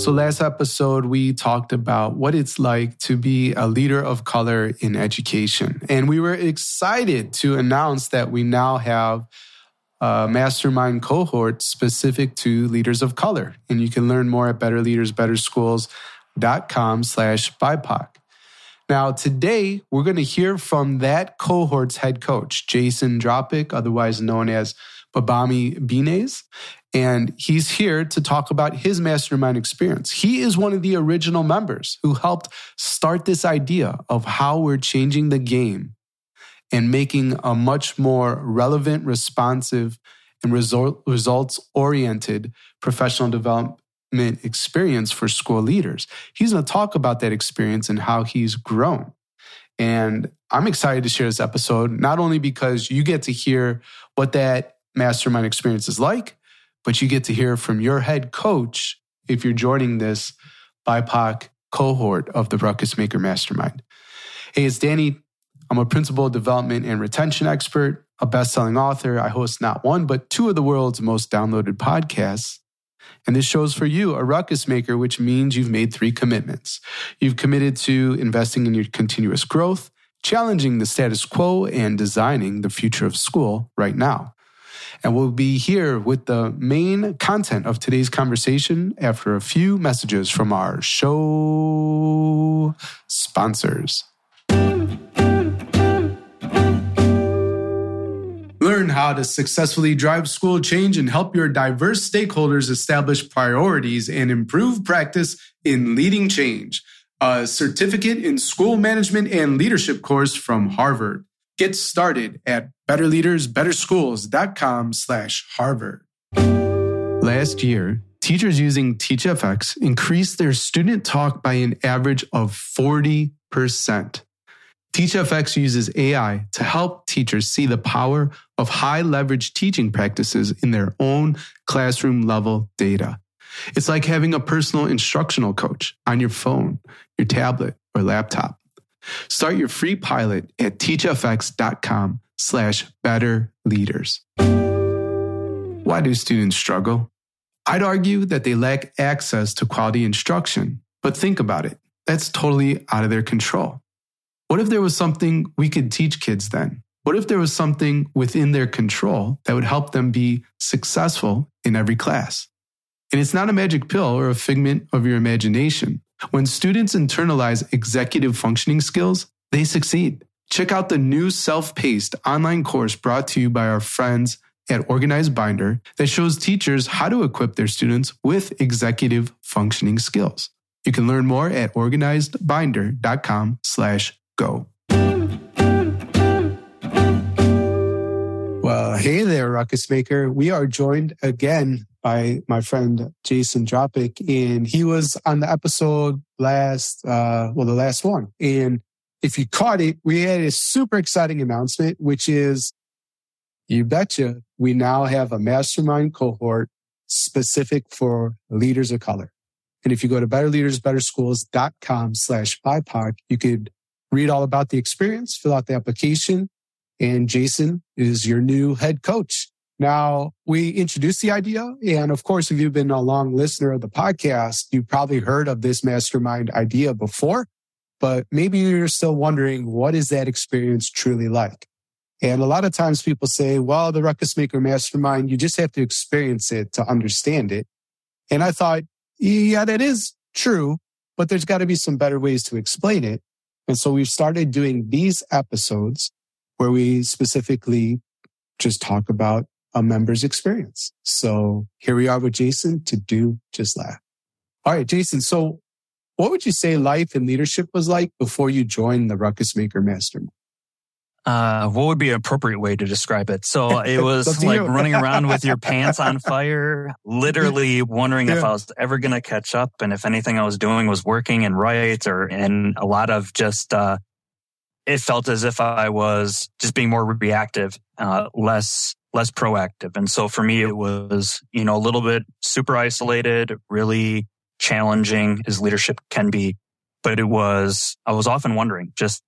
So, last episode, we talked about what it's like to be a leader of color in education. And we were excited to announce that we now have a mastermind cohort specific to leaders of color. And you can learn more at betterleadersbetterschools.com slash BIPOC. Now, today, we're going to hear from that cohort's head coach, Jason Dropik, otherwise known as Babaamii-Bines and he's here to talk about his mastermind experience. He is one of the original members who helped start this idea of how we're changing the game and making a much more relevant, responsive, and result, results oriented professional development experience for school leaders. He's going to talk about that experience and how he's grown. And I'm excited to share this episode, not only because you get to hear what that mastermind experience is like, but you get to hear from your head coach if you're joining this BIPOC cohort of the Ruckus Maker Mastermind. Hey, it's Danny. I'm a principal development and retention expert, a best-selling author. I host not one, but two of the world's most downloaded podcasts. And this show's for you, a ruckus maker, which means you've made three commitments. You've committed to investing in your continuous growth, challenging the status quo, and designing the future of school right now. And we'll be here with the main content of today's conversation after a few messages from our show sponsors. Learn how to successfully drive school change and help your diverse stakeholders establish priorities and improve practice in leading change. A certificate in school management and leadership course from Harvard. Get started at betterleadersbetterschools.com slash Harvard. Last year, teachers using TeachFX increased their student talk by an average of 40%. TeachFX uses AI to help teachers see the power of high leverage teaching practices in their own classroom level data. It's like having a personal instructional coach on your phone, your tablet, or laptop. Start your free pilot at teachfx.com slash better leaders. Why do students struggle? I'd argue that they lack access to quality instruction. But think about it. That's totally out of their control. What if there was something we could teach kids then? What if there was something within their control that would help them be successful in every class? And it's not a magic pill or a figment of your imagination. When students internalize executive functioning skills, they succeed. Check out the new self paced online course brought to you by our friends at Organized Binder that shows teachers how to equip their students with executive functioning skills. You can learn more at organizedbinder.com slash go. Well, hey there, Ruckus Maker. We are joined again by my friend Jason Dropik, and he was on the episode last, uh, well, the last one. And if you caught it, we had a super exciting announcement, which is, you betcha, we now have a mastermind cohort specific for leaders of color. And if you go to betterleadersbetterschools.com slash BIPOC, you could read all about the experience, fill out the application, and Jason is your new head coach. Now, we introduced the idea. And of course, if you've been a long listener of the podcast, you've probably heard of this mastermind idea before, but maybe you're still wondering, what is that experience truly like? And a lot of times people say, well, the Ruckus Maker Mastermind, you just have to experience it to understand it. And I thought, yeah, that is true, but there's got to be some better ways to explain it. And so we've started doing these episodes where we specifically just talk about a member's experience. So here we are with Jason to do just that. All right, Jason. So what would you say life and leadership was like before you joined the Ruckus Maker Mastermind? Uh, what would be an appropriate way to describe it? So it was like running around with your pants on fire, literally wondering yeah. if I was ever going to catch up and if anything I was doing was working and right or, and a lot of just, uh, it felt as if I was just being more reactive, uh, less less proactive. And so for me, it was, you know, a little bit super isolated, really challenging as leadership can be. But it was, I was often wondering, just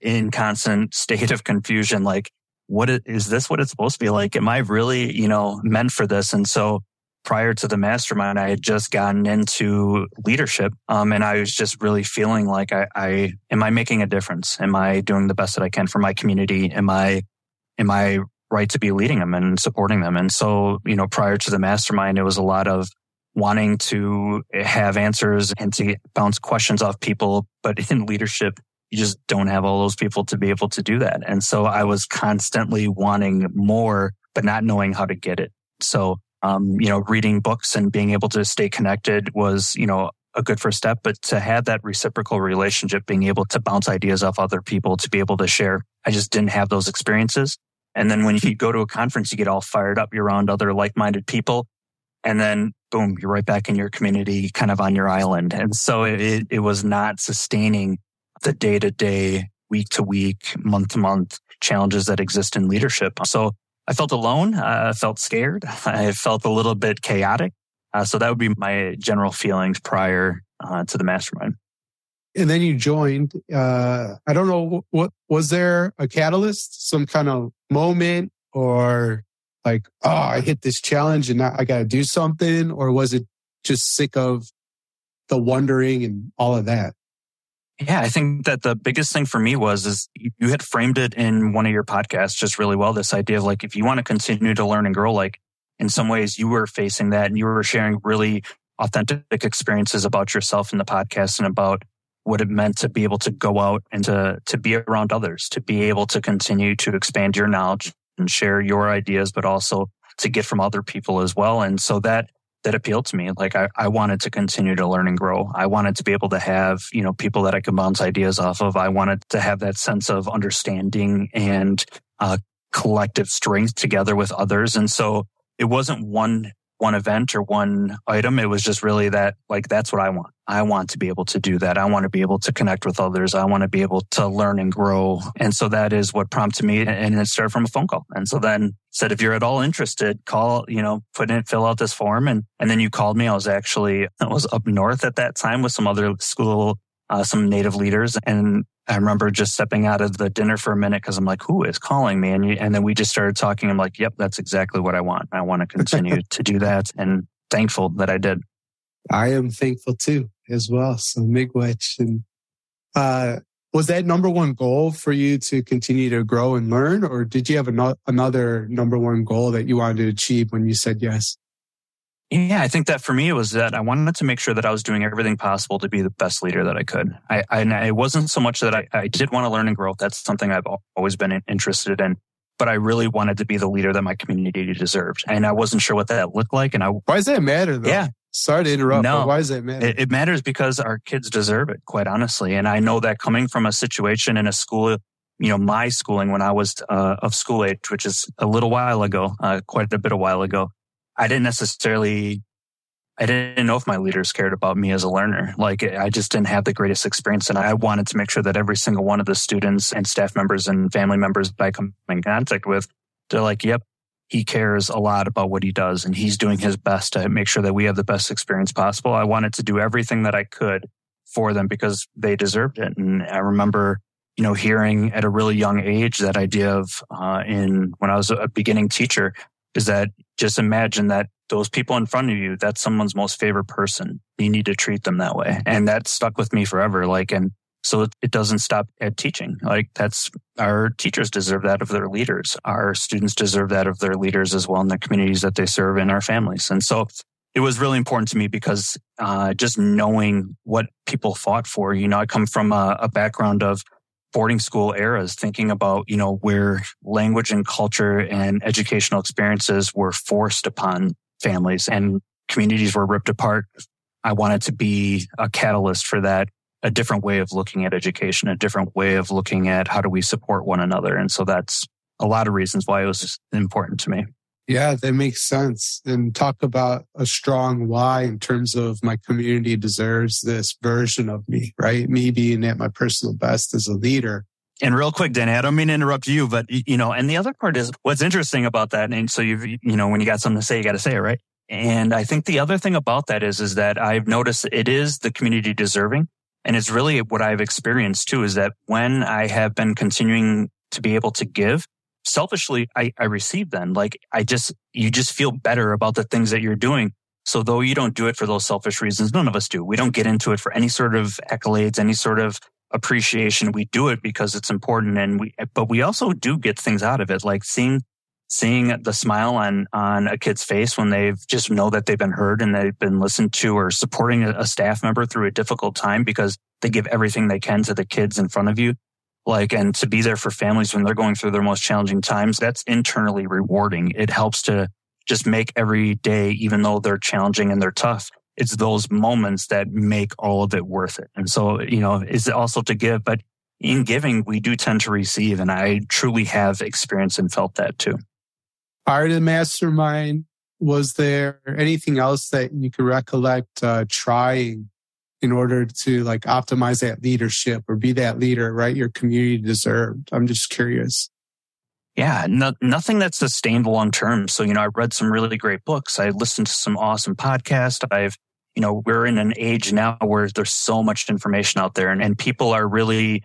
in constant state of confusion, like, what is, is this what it's supposed to be like? Am I really, you know, meant for this? And so prior to the mastermind, I had just gotten into leadership. Um, and I was just really feeling like I, I, am I making a difference? Am I doing the best that I can for my community? Am I, am I right to be leading them and supporting them? And so, you know, prior to the mastermind, it was a lot of wanting to have answers and to bounce questions off people. But in leadership, you just don't have all those people to be able to do that. And so I was constantly wanting more, but not knowing how to get it. So, um, you know, reading books and being able to stay connected was, you know, a good first step, but to have that reciprocal relationship, being able to bounce ideas off other people, to be able to share, I just didn't have those experiences. And then when you go to a conference, you get all fired up. You're around other like-minded people. And then boom, you're right back in your community, kind of on your island. And so it, it was not sustaining the day to day, week to week, month to month challenges that exist in leadership. So I felt alone. I felt scared. I felt a little bit chaotic. Uh, so that would be my general feelings prior uh, to the mastermind. And then you joined. Uh, I don't know what was there a catalyst, some kind of moment, or like, oh, I hit this challenge and now I got to do something, or was it just sick of the wondering and all of that? Yeah, I think that the biggest thing for me was is you had framed it in one of your podcasts just really well. This idea of like if you want to continue to learn and grow, like in some ways you were facing that and you were sharing really authentic experiences about yourself in the podcast and about what it meant to be able to go out and to to be around others, to be able to continue to expand your knowledge and share your ideas, but also to get from other people as well. And so that that appealed to me. Like I, I wanted to continue to learn and grow. I wanted to be able to have, you know, people that I could bounce ideas off of. I wanted to have that sense of understanding and uh, collective strength together with others. And so it wasn't one one event or one item. It was just really that, like, that's what I want. I want to be able to do that. I want to be able to connect with others. I want to be able to learn and grow. And so that is what prompted me. And it started from a phone call. And so then said, if you're at all interested, call, you know, put in, fill out this form. And, and then you called me. I was actually, I was up north at that time with some other school, uh, some native leaders. And I remember just stepping out of the dinner for a minute because I'm like, who is calling me? And, you, and then we just started talking. I'm like, yep, that's exactly what I want. I want to continue to do that and thankful that I did. I am thankful too, as well. So Miigwech. And, uh, was that number one goal for you to continue to grow and learn? Or did you have another number one goal that you wanted to achieve when you said yes? Yeah, I think that for me, it was that I wanted to make sure that I was doing everything possible to be the best leader that I could. I, I it wasn't so much that I, I did want to learn and grow. That's something I've always been interested in. But I really wanted to be the leader that my community deserved. And I wasn't sure what that looked like. And I, why does that matter though? Yeah. Sorry to interrupt. No, why does that matter? It, it matters because our kids deserve it, quite honestly. And I know that coming from a situation in a school you know, my schooling when I was uh, of school age, which is a little while ago, uh, quite a bit a while ago. I didn't necessarily, I didn't know if my leaders cared about me as a learner. Like I just didn't have the greatest experience. And I wanted to make sure that every single one of the students and staff members and family members that I come in contact with, they're like, yep, he cares a lot about what he does and he's doing his best to make sure that we have the best experience possible. I wanted to do everything that I could for them because they deserved it. And I remember, you know, hearing at a really young age that idea of, uh, in when I was a beginning teacher, is that just imagine that those people in front of you, that's someone's most favorite person. You need to treat them that way. And that stuck with me forever. Like, and so it, doesn't stop at teaching. Like that's our teachers deserve that of their leaders. Our students deserve that of their leaders as well in the communities that they serve in our families. And so it was really important to me because uh, just knowing what people fought for, you know, I come from a, a background of boarding school eras, thinking about, you know, where language and culture and educational experiences were forced upon families and communities were ripped apart. I wanted to be a catalyst for that, a different way of looking at education, a different way of looking at how do we support one another. And so that's a lot of reasons why it was important to me. Yeah, that makes sense. And talk about a strong why in terms of my community deserves this version of me, right? Me being at my personal best as a leader. And real quick, Danny, I don't mean to interrupt you, but you know, and the other part is what's interesting about that. And so you've, you know, when you got something to say, you got to say it, right? And I think the other thing about that is, is that I've noticed it is the community deserving. And it's really what I've experienced too, is that when I have been continuing to be able to give, selfishly, I, I receive then. Like I just, you just feel better about the things that you're doing. So though you don't do it for those selfish reasons, none of us do. We don't get into it for any sort of accolades, any sort of appreciation. We do it because it's important. And we, but we also do get things out of it, like seeing seeing the smile on on a kid's face when they've just know that they've been heard and they've been listened to or supporting a, a, staff member through a difficult time because they give everything they can to the kids in front of you like and to be there for families when they're going through their most challenging times that's internally rewarding. It helps to just make every day even though they're challenging and they're tough it's those moments that make all of it worth it. And so you know it's also to give but in giving we do tend to receive and i truly have experienced and felt that too. Prior to the mastermind, was there anything else that you could recollect uh, trying in order to like optimize that leadership or be that leader, right? Your community deserved. I'm just curious. Yeah, no, nothing that's sustained long term. So, you know, I read some really great books. I listened to some awesome podcasts. I've, you know, we're in an age now where there's so much information out there and, and people are really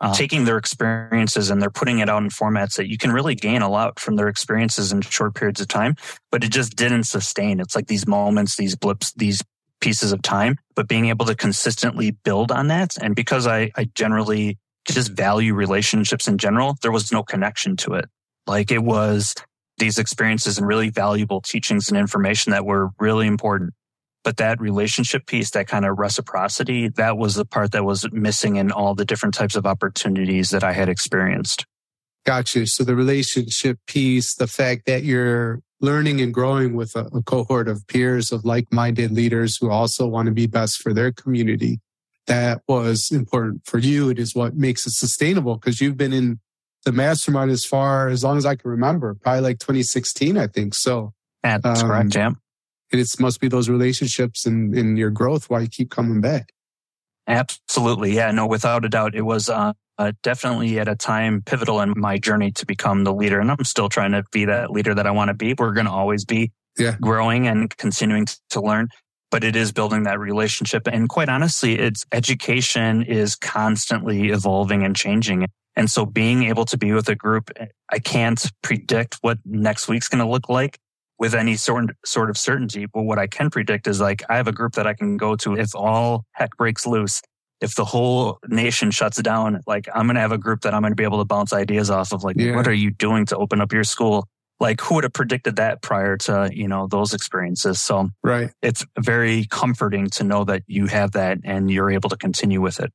uh, taking their experiences and they're putting it out in formats that you can really gain a lot from their experiences in short periods of time, but it just didn't sustain. It's like these moments, these blips, these pieces of time, but being able to consistently build on that. And because I, I generally just value relationships in general, there was no connection to it. Like it was these experiences and really valuable teachings and information that were really important. But that relationship piece, that kind of reciprocity, that was the part that was missing in all the different types of opportunities that I had experienced. Got you. So the relationship piece, the fact that you're learning and growing with a, a cohort of peers of like-minded leaders who also want to be best for their community. That was important for you. It is what makes it sustainable because you've been in the mastermind as far as long as I can remember, probably like 2016, I think. So that's um, correct, Jam it must be those relationships and, and your growth why you keep coming back. Absolutely. Yeah, no, without a doubt. It was uh, uh, definitely at a time pivotal in my journey to become the leader. And I'm still trying to be that leader that I want to be. We're going to always be yeah. growing and continuing to learn, but it is building that relationship. And quite honestly, it's education is constantly evolving and changing. And so being able to be with a group, I can't predict what next week's going to look like with any sort sort of certainty. But what I can predict is like I have a group that I can go to if all heck breaks loose. If the whole nation shuts down, like I'm going to have a group that I'm going to be able to bounce ideas off of. Like, yeah. what are you doing to open up your school? Like, who would have predicted that prior to you know those experiences? So, right, it's very comforting to know that you have that and you're able to continue with it.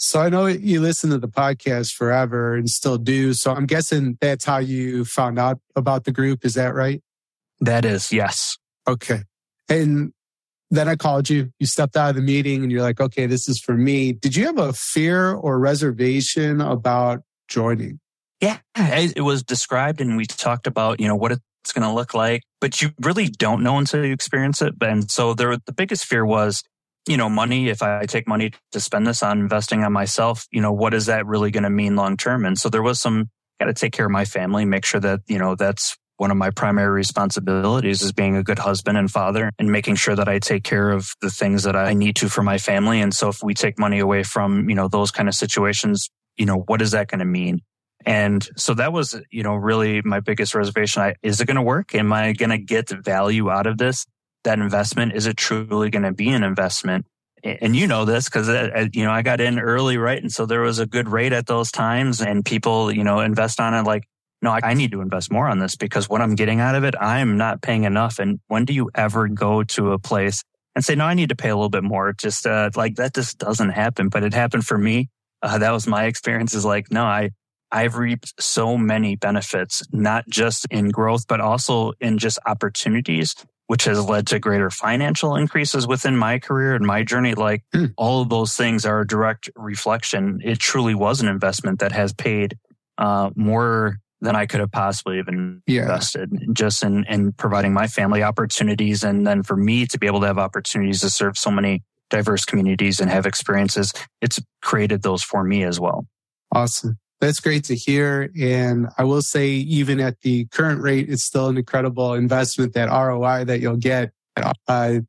So I know you listen to the podcast forever and still do. So I'm guessing that's how you found out about the group. Is that right? That is, yes. Okay. And then I called you. You stepped out of the meeting and you're like, okay, this is for me. Did you have a fear or reservation about joining? Yeah, it was described and we talked about, you know, what it's going to look like, but you really don't know until you experience it. And so there, the biggest fear was, you know, money. If I take money to spend this on investing on myself, you know, what is that really going to mean long term? And so there was some, got to take care of my family, make sure that, you know, that's one of my primary responsibilities is being a good husband and father and making sure that I take care of the things that I need to for my family. And so if we take money away from, you know, those kind of situations, you know, what is that going to mean? And so that was, you know, really my biggest reservation. I, is it going to work? Am I going to get value out of this? That investment, is it truly going to be an investment? and you know this because uh, uh, you know I got in early, right? And so there was a good rate at those times, and people you know invest on it like no, I, I need to invest more on this because what I'm getting out of it, I'm not paying enough. And when do you ever go to a place and say, no, I need to pay a little bit more? Just uh, like that just doesn't happen. But it happened for me. Uh, that was my experience is like, no, I, I've reaped so many benefits, not just in growth, but also in just opportunities, which has led to greater financial increases within my career and my journey. Like mm. all of those things are a direct reflection. It truly was an investment that has paid uh, more than I could have possibly even yeah. invested just in, in providing my family opportunities. And then for me to be able to have opportunities to serve so many diverse communities and have experiences, it's created those for me as well. Awesome. That's great to hear. And I will say, even at the current rate, it's still an incredible investment, that ROI that you'll get. Uh,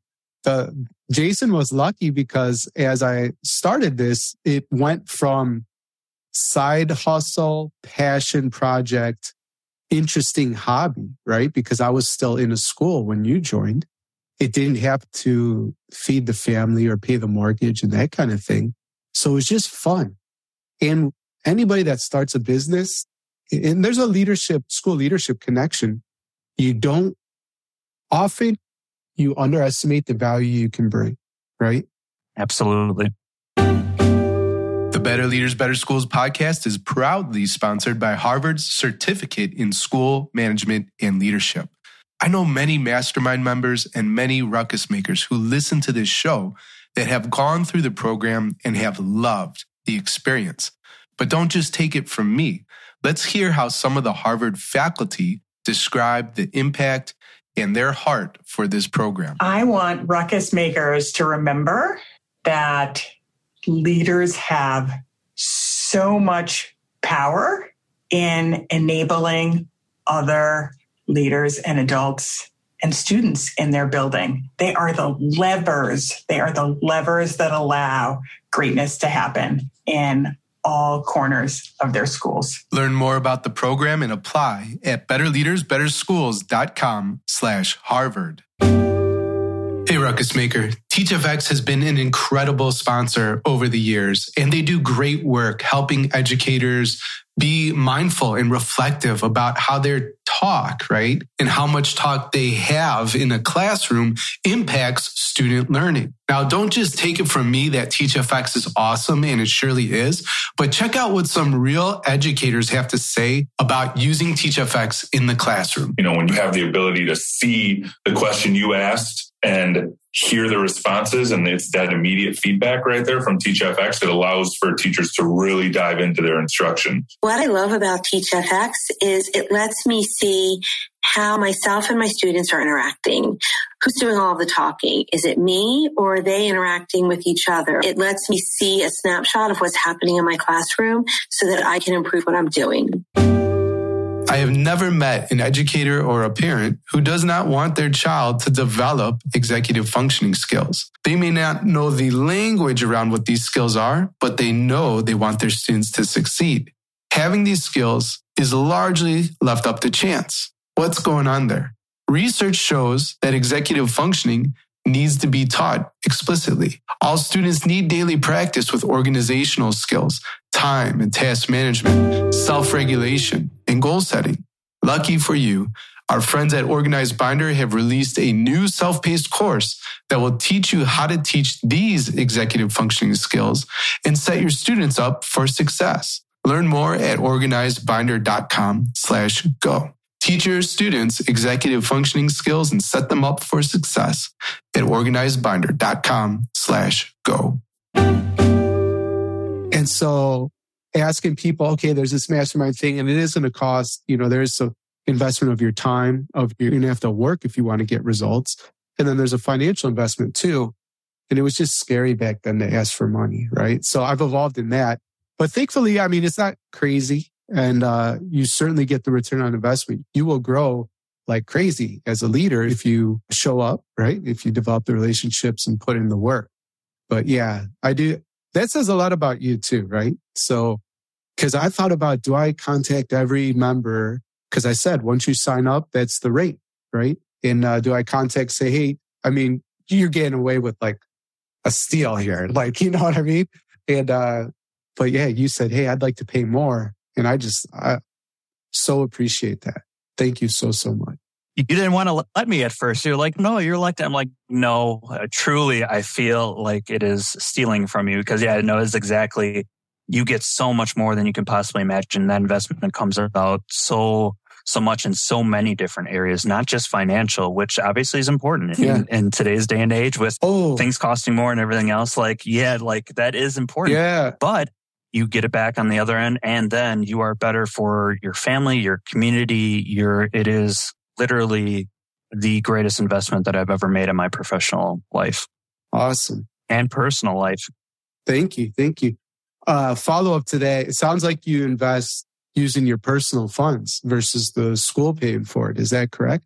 the, Jason was lucky because as I started this, it went from side hustle, passion project interesting hobby, right? Because I was still in a school when you joined. It didn't have to feed the family or pay the mortgage and that kind of thing. So it was just fun. And anybody that starts a business, and there's a leadership, school leadership connection. You don't often you underestimate the value you can bring, right? Absolutely. The Better Leaders, Better Schools podcast is proudly sponsored by Harvard's Certificate in School Management and Leadership. I know many mastermind members and many ruckus makers who listen to this show that have gone through the program and have loved the experience. But don't just take it from me. Let's hear how some of the Harvard faculty describe the impact and their heart for this program. I want ruckus makers to remember that leaders have so much power in enabling other leaders and adults and students in their building. They are the levers. They are the levers that allow greatness to happen in all corners of their schools. Learn more about the program and apply at betterleadersbetterschools.com slash Harvard. Hey, Ruckus Maker. TeachFX has been an incredible sponsor over the years, and they do great work helping educators be mindful and reflective about how their talk, right? And how much talk they have in a classroom impacts student learning. Now, don't just take it from me that TeachFX is awesome, and it surely is, but check out what some real educators have to say about using TeachFX in the classroom. You know, when you have the ability to see the question you asked and hear the responses and it's that immediate feedback right there from teachfx it allows for teachers to really dive into their instruction. What i love about teachfx is it lets me see how myself and my students are interacting. Who's doing all the talking? Is it me or are they interacting with each other? It lets me see a snapshot of what's happening in my classroom so that i can improve what i'm doing I have never met an educator or a parent who does not want their child to develop executive functioning skills. They may not know the language around what these skills are, but they know they want their students to succeed. Having these skills is largely left up to chance. What's going on there? Research shows that executive functioning needs to be taught explicitly. All students need daily practice with organizational skills, time and task management, self regulation, and goal setting. Lucky for you, our friends at Organized Binder have released a new self paced course that will teach you how to teach these executive functioning skills and set your students up for success. Learn more at organizedbinder.com slash go. Teach your students executive functioning skills and set them up for success at organizedbinder.com slash go. And so asking people, okay, there's this mastermind thing and it isn't a cost. You know, there's some investment of your time of you're going to have to work if you want to get results. And then there's a financial investment too. And it was just scary back then to ask for money. Right. So I've evolved in that. But thankfully, I mean, it's not crazy and uh, you certainly get the return on investment. You will grow like crazy as a leader if you show up, right? If you develop the relationships and put in the work. But yeah, I do. That says a lot about you too, right? So, because I thought about do I contact every member? Because I said once you sign up, that's the rate, right? And uh, do I contact say, hey, I mean, you're getting away with like a steal here, like you know what I mean? And uh, but yeah, you said, hey, I'd like to pay more. And I just, I so appreciate that. Thank you so, so much. You didn't want to let me at first. You're like, no, you're like, I'm like, no, uh, truly, I feel like it is stealing from you because, yeah, no, it's exactly, you get so much more than you can possibly imagine. That investment comes about so, so much in so many different areas, not just financial, which obviously is important yeah. in, in, today's day and age with oh. things costing more and everything else. Like, yeah, like that is important. Yeah. But you get it back on the other end and then you are better for your family your community your it is literally the greatest investment that i've ever made in my professional life awesome and personal life thank you thank you uh, follow up to that it sounds like you invest using your personal funds versus the school paying for it is that correct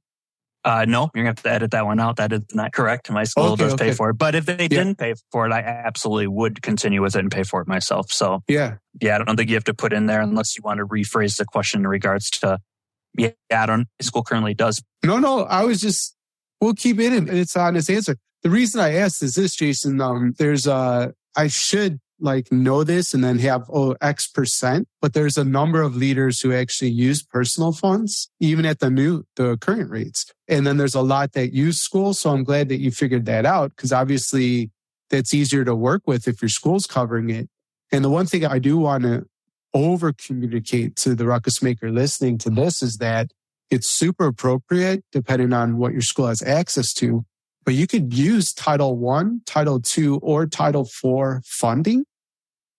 uh, no, you're going to have to edit that one out. That is not correct. My school okay, does okay. pay for it. But if they yeah. didn't pay for it, I absolutely would continue with it and pay for it myself. So, yeah. Yeah, I don't think you have to put in there unless you want to rephrase the question in regards to Yeah, don't. School currently does. No, no. I was just. We'll keep it in. It's honest answer. The reason I asked is this, Jason. Um, there's uh, I should like know this and then have oh X percent, but there's a number of leaders who actually use personal funds, even at the new the current rates. And then there's a lot that use school. So I'm glad that you figured that out because obviously that's easier to work with if your school's covering it. And the one thing I do want to over communicate to the ruckus maker listening to this is that it's super appropriate depending on what your school has access to. But you could use Title One, Title Two, or Title Four funding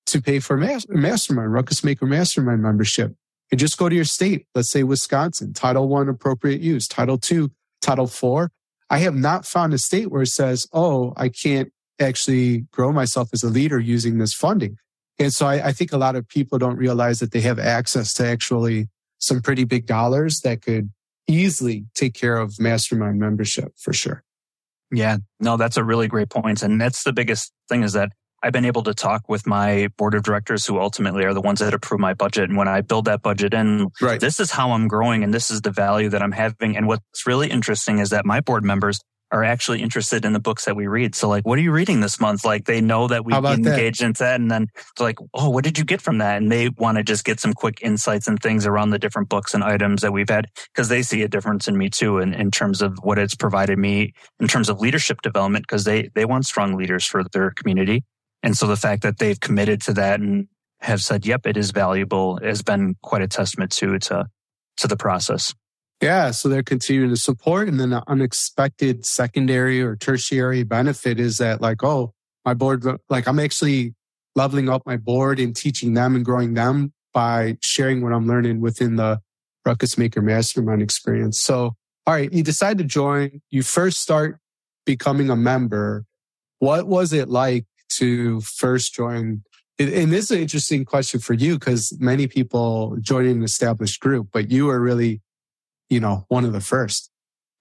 to pay for mastermind, ruckus maker mastermind membership. And just go to your state. Let's say Wisconsin, Title One appropriate use, Title Two, Title Four. I have not found a state where it says, "Oh, I can't actually grow myself as a leader using this funding." And so I, I think a lot of people don't realize that they have access to actually some pretty big dollars that could easily take care of mastermind membership for sure. Yeah, no, that's a really great point. And that's the biggest thing is that I've been able to talk with my board of directors who ultimately are the ones that approve my budget. And when I build that budget in, right. this is how I'm growing and this is the value that I'm having. And what's really interesting is that my board members are actually interested in the books that we read. So like, what are you reading this month? Like they know that we engage that? in that. And then they're like, Oh, what did you get from that? And they want to just get some quick insights and things around the different books and items that we've had because they see a difference in me too in, in terms of what it's provided me in terms of leadership development because they, they want strong leaders for their community. And so the fact that they've committed to that and have said, yep, it is valuable has been quite a testament to, to, to the process. Yeah, so they're continuing to support. And then the unexpected secondary or tertiary benefit is that, like, oh, my board, like, I'm actually leveling up my board and teaching them and growing them by sharing what I'm learning within the Ruckus Maker Mastermind experience. So, all right, you decide to join, you first start becoming a member. What was it like to first join? And this is an interesting question for you because many people join an established group, but you are really you know, one of the first.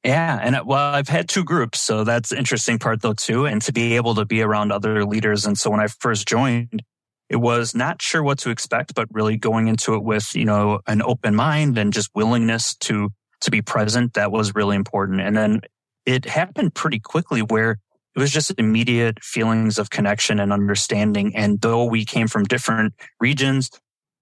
Yeah. And uh, well, I've had two groups. So that's interesting part though, too. And to be able to be around other leaders. And so when I first joined, it was not sure what to expect, but really going into it with, you know, an open mind and just willingness to, to be present. That was really important. And then it happened pretty quickly where it was just immediate feelings of connection and understanding. And though we came from different regions,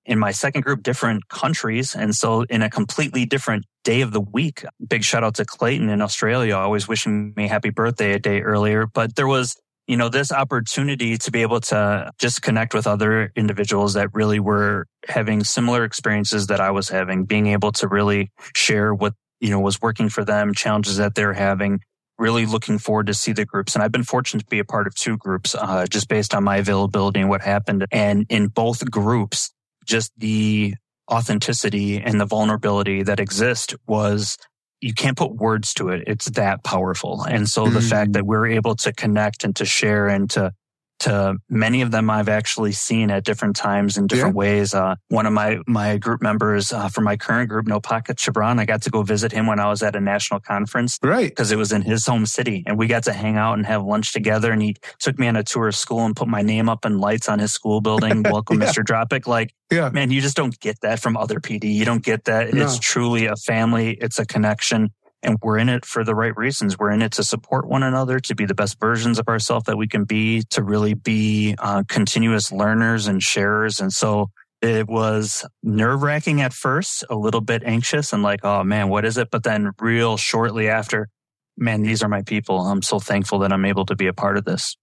in my second group, different countries. And so in a completely different day of the week, big shout out to Clayton in Australia, always wishing me happy birthday a day earlier. But there was, you know, this opportunity to be able to just connect with other individuals that really were having similar experiences that I was having, being able to really share what, you know, was working for them, challenges that they're having, really looking forward to see the groups. And I've been fortunate to be a part of two groups, uh, just based on my availability and what happened. And in both groups, just the authenticity and the vulnerability that exist was you can't put words to it. It's that powerful. And so mm-hmm. the fact that we're able to connect and to share and to to many of them I've actually seen at different times in different yeah. ways. Uh, one of my, my group members uh, from my current group, No Pocket Chabran, I got to go visit him when I was at a national conference. Right. Because it was in his home city and we got to hang out and have lunch together. And he took me on a tour of school and put my name up in lights on his school building. Welcome, yeah. Mr. Dropik. Like, yeah. man, you just don't get that from other PD. You don't get that. No. It's truly a family. It's a connection and we're in it for the right reasons. We're in it to support one another, to be the best versions of ourselves that we can be, to really be uh, continuous learners and sharers. And so it was nerve wracking at first, a little bit anxious and like, oh man, what is it? But then real shortly after, man, these are my people. I'm so thankful that I'm able to be a part of this.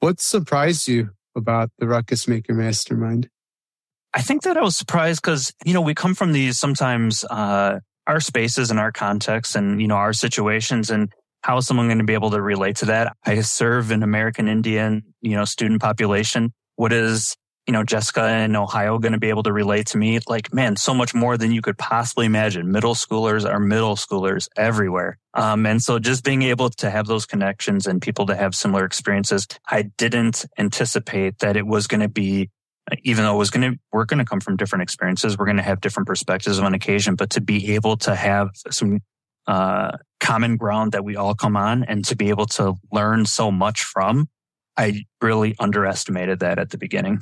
What surprised you about the Ruckus Maker Mastermind? I think that I was surprised because, you know, we come from these sometimes, uh, our spaces and our contexts and, you know, our situations and how is someone going to be able to relate to that? I serve an American Indian, you know, student population. What is, you know, Jessica in Ohio going to be able to relate to me? Like, man, so much more than you could possibly imagine. Middle schoolers are middle schoolers everywhere. Um, and so just being able to have those connections and people to have similar experiences, I didn't anticipate that it was going to be even though it was going to, we're going to come from different experiences. We're going to have different perspectives on occasion, but to be able to have some, uh, common ground that we all come on and to be able to learn so much from, I really underestimated that at the beginning.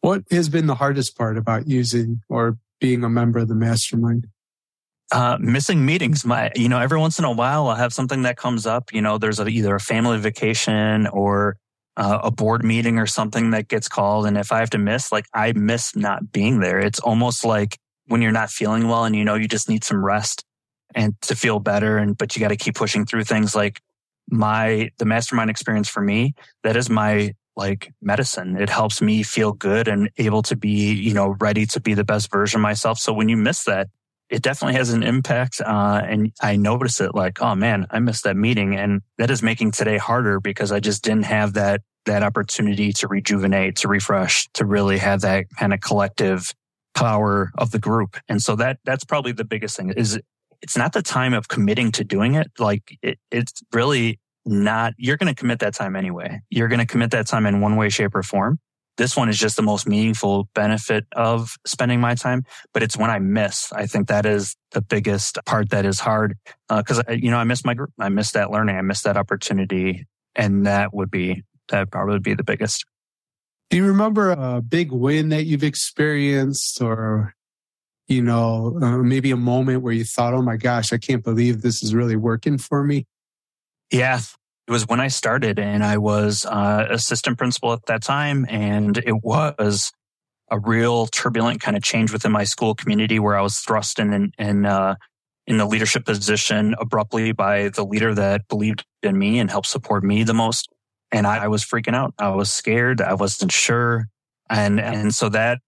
What has been the hardest part about using or being a member of the mastermind? Uh, missing meetings. My, you know, every once in a while I'll have something that comes up. You know, there's a, either a family vacation or uh, a board meeting or something that gets called. And if I have to miss, like I miss not being there. It's almost like when you're not feeling well and you know you just need some rest and to feel better. And, but you got to keep pushing through things like my, the mastermind experience for me, that is my like medicine. It helps me feel good and able to be, you know, ready to be the best version of myself. So when you miss that, it definitely has an impact. Uh, and I notice it like, oh man, I missed that meeting. And that is making today harder because I just didn't have that, that opportunity to rejuvenate, to refresh, to really have that kind of collective power of the group. And so that, that's probably the biggest thing is it's not the time of committing to doing it. Like it, it's really not, you're going to commit that time anyway. You're going to commit that time in one way, shape or form this one is just the most meaningful benefit of spending my time, but it's when I miss. I think that is the biggest part that is hard because uh, you know I miss my group, I miss that learning, I miss that opportunity, and that would be that probably would be the biggest. Do you remember a big win that you've experienced, or you know, uh, maybe a moment where you thought, "Oh my gosh, I can't believe this is really working for me"? Yeah, it was when I started and I was uh, assistant principal at that time. And it was a real turbulent kind of change within my school community where I was thrust in, in, uh, in the leadership position abruptly by the leader that believed in me and helped support me the most. And I, I was freaking out. I was scared. I wasn't sure. And, and so that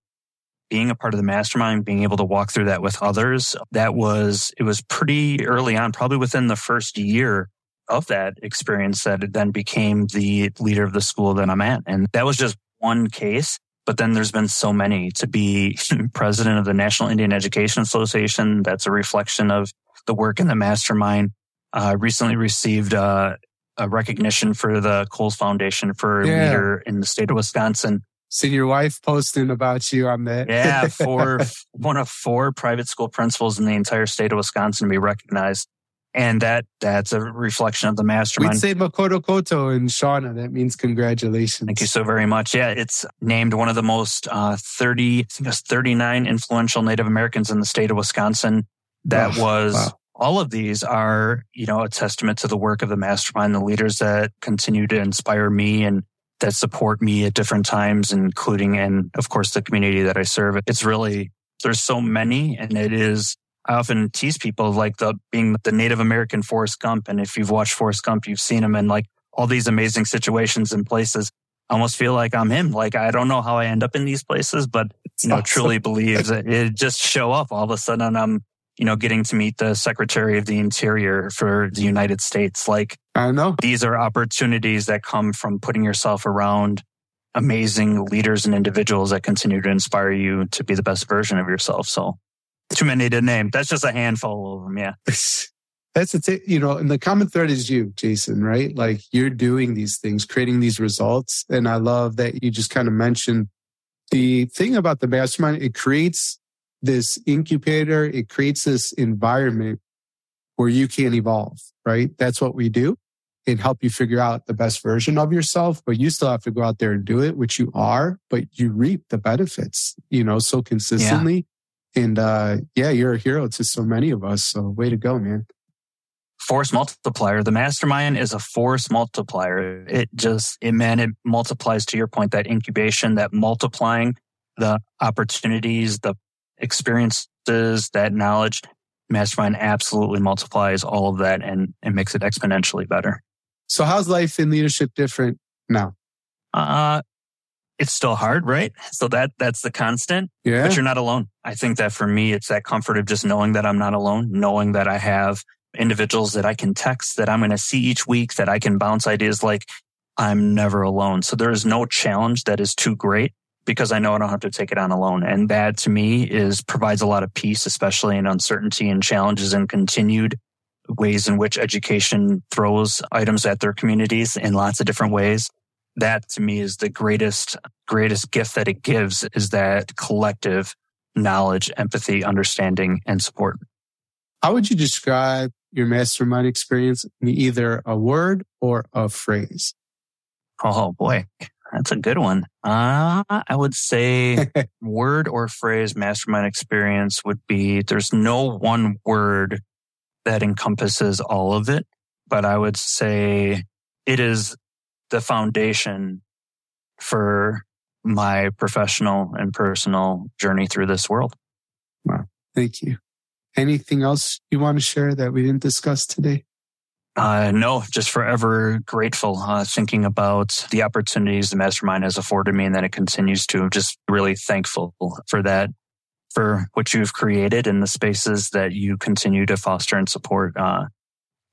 being a part of the mastermind, being able to walk through that with others, that was, it was pretty early on, probably within the first year of that experience that then became the leader of the school that I'm at. And that was just one case. But then there's been so many to be president of the National Indian Education Association. That's a reflection of the work in the mastermind. I uh, recently received uh, a recognition for the Kohl's Foundation for yeah. leader in the state of Wisconsin. See your wife posting about you on that. yeah, for one of four private school principals in the entire state of Wisconsin to be recognized and that that's a reflection of the mastermind. We'd say Makorokoto in Shona. That means congratulations. Thank you so very much. Yeah, it's named one of the most uh, 30, I think it's 39 influential Native Americans in the state of Wisconsin. That oh, was wow. all of these are, you know, a testament to the work of the mastermind, the leaders that continue to inspire me and that support me at different times, including and of course the community that I serve. It's really there's so many and it is I often tease people like the being the Native American Forrest Gump. And if you've watched Forrest Gump, you've seen him in like all these amazing situations and places. I almost feel like I'm him. Like I don't know how I end up in these places, but you know, awesome. truly believe that it just show up all of a sudden. I'm, you know, getting to meet the Secretary of the Interior for the United States. Like I know these are opportunities that come from putting yourself around amazing leaders and individuals that continue to inspire you to be the best version of yourself. So too many to name. That's just a handful of them. Yeah. That's the thing, you know, and the common thread is you, Jason, right? Like you're doing these things, creating these results. And I love that you just kind of mentioned the thing about the mastermind. It creates this incubator. It creates this environment where you can evolve, right? That's what we do and help you figure out the best version of yourself, but you still have to go out there and do it, which you are, but you reap the benefits, you know, so consistently. And uh, yeah, you're a hero to so many of us. So way to go, man. Force multiplier. The mastermind is a force multiplier. It just, it, man, it multiplies to your point, that incubation, that multiplying the opportunities, the experiences, that knowledge. Mastermind absolutely multiplies all of that and, and makes it exponentially better. So how's life in leadership different now? Uh, it's still hard, right? So that that's the constant. Yeah. But you're not alone. I think that for me, it's that comfort of just knowing that I'm not alone, knowing that I have individuals that I can text, that I'm going to see each week, that I can bounce ideas like I'm never alone. So there is no challenge that is too great because I know I don't have to take it on alone. And that to me is provides a lot of peace, especially in uncertainty and challenges and continued ways in which education throws items at their communities in lots of different ways that to me is the greatest, greatest gift that it gives is that collective knowledge, empathy, understanding, and support. How would you describe your mastermind experience in either a word or a phrase? Oh boy. That's a good one. Uh, I would say word or phrase mastermind experience would be there's no one word that encompasses all of it, but I would say it is the foundation for my professional and personal journey through this world. Wow. Thank you. Anything else you want to share that we didn't discuss today? Uh, no, just forever grateful, uh, thinking about the opportunities the mastermind has afforded me and that it continues to. Just really thankful for that, for what you've created and the spaces that you continue to foster and support. Uh,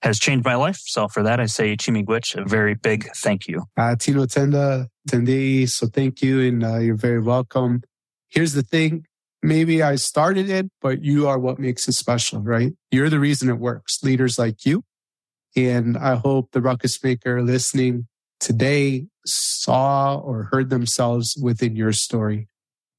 has changed my life. So for that, I say Chimigwich, a very big thank you. Uh, Tinotenda, Tendi, so thank you and uh, you're very welcome. Here's the thing. Maybe I started it, but you are what makes it special, right? You're the reason it works. Leaders like you and I hope the ruckus maker listening today saw or heard themselves within your story.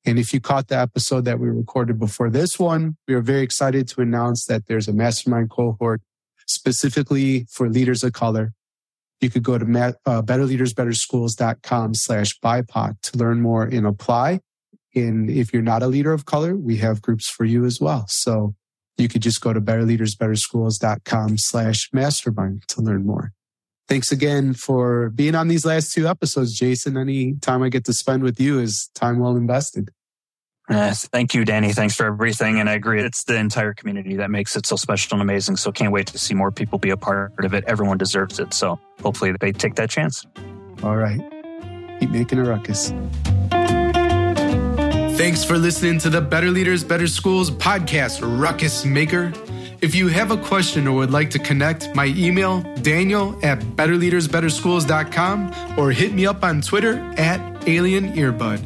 And if you caught the episode that we recorded before this one, we are very excited to announce that there's a mastermind cohort specifically for leaders of color. You could go to uh, betterleadersbetterschools.com slash BIPOC to learn more and apply. And if you're not a leader of color, we have groups for you as well. So you could just go to betterleadersbetterschools.com slash mastermind to learn more. Thanks again for being on these last two episodes, Jason. Any time I get to spend with you is time well invested. Yes, thank you, Danny. Thanks for everything. And I agree, it's the entire community that makes it so special and amazing. So can't wait to see more people be a part of it. Everyone deserves it. So hopefully they take that chance. All right. Keep making a ruckus. Thanks for listening to the Better Leaders, Better Schools podcast, Ruckus Maker. If you have a question or would like to connect, my email, daniel at betterleadersbetterschools.com or hit me up on Twitter at Alien Earbud.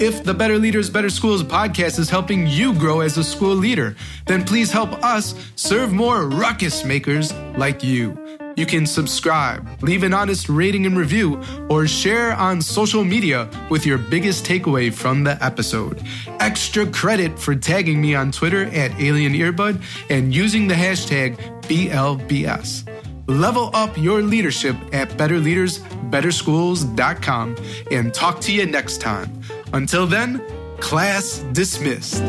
If the Better Leaders, Better Schools podcast is helping you grow as a school leader, then please help us serve more ruckus makers like you. You can subscribe, leave an honest rating and review, or share on social media with your biggest takeaway from the episode. Extra credit for tagging me on Twitter at Alien Earbud and using the hashtag BLBS. Level up your leadership at betterleadersbetterschools.com and talk to you next time. Until then, class dismissed.